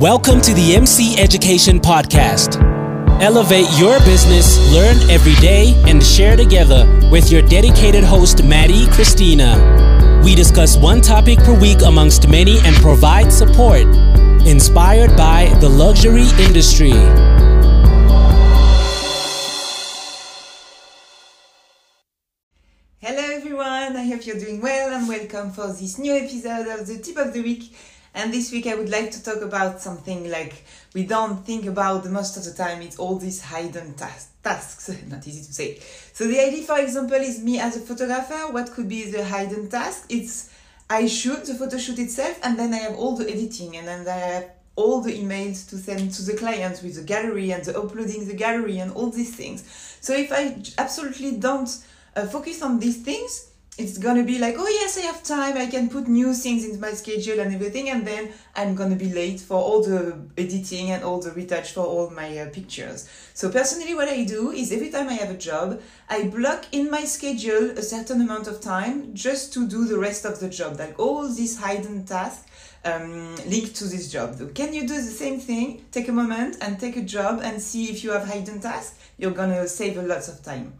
Welcome to the MC Education Podcast. Elevate your business, learn every day, and share together with your dedicated host, Maddie Christina. We discuss one topic per week amongst many and provide support. Inspired by the luxury industry. Hello everyone, I hope you're doing well and welcome for this new episode of the Tip of the Week. And this week I would like to talk about something like we don't think about most of the time. It's all these hidden tas- tasks, not easy to say. So the idea, for example, is me as a photographer. What could be the hidden task? It's I shoot the photo shoot itself, and then I have all the editing, and then I have all the emails to send to the clients with the gallery and the uploading the gallery and all these things. So if I absolutely don't uh, focus on these things, it's gonna be like, oh yes, I have time, I can put new things into my schedule and everything, and then I'm gonna be late for all the editing and all the retouch for all my uh, pictures. So personally, what I do is every time I have a job, I block in my schedule a certain amount of time just to do the rest of the job, like all these hidden tasks um, linked to this job. So can you do the same thing? Take a moment and take a job and see if you have hidden tasks. You're gonna save a lot of time.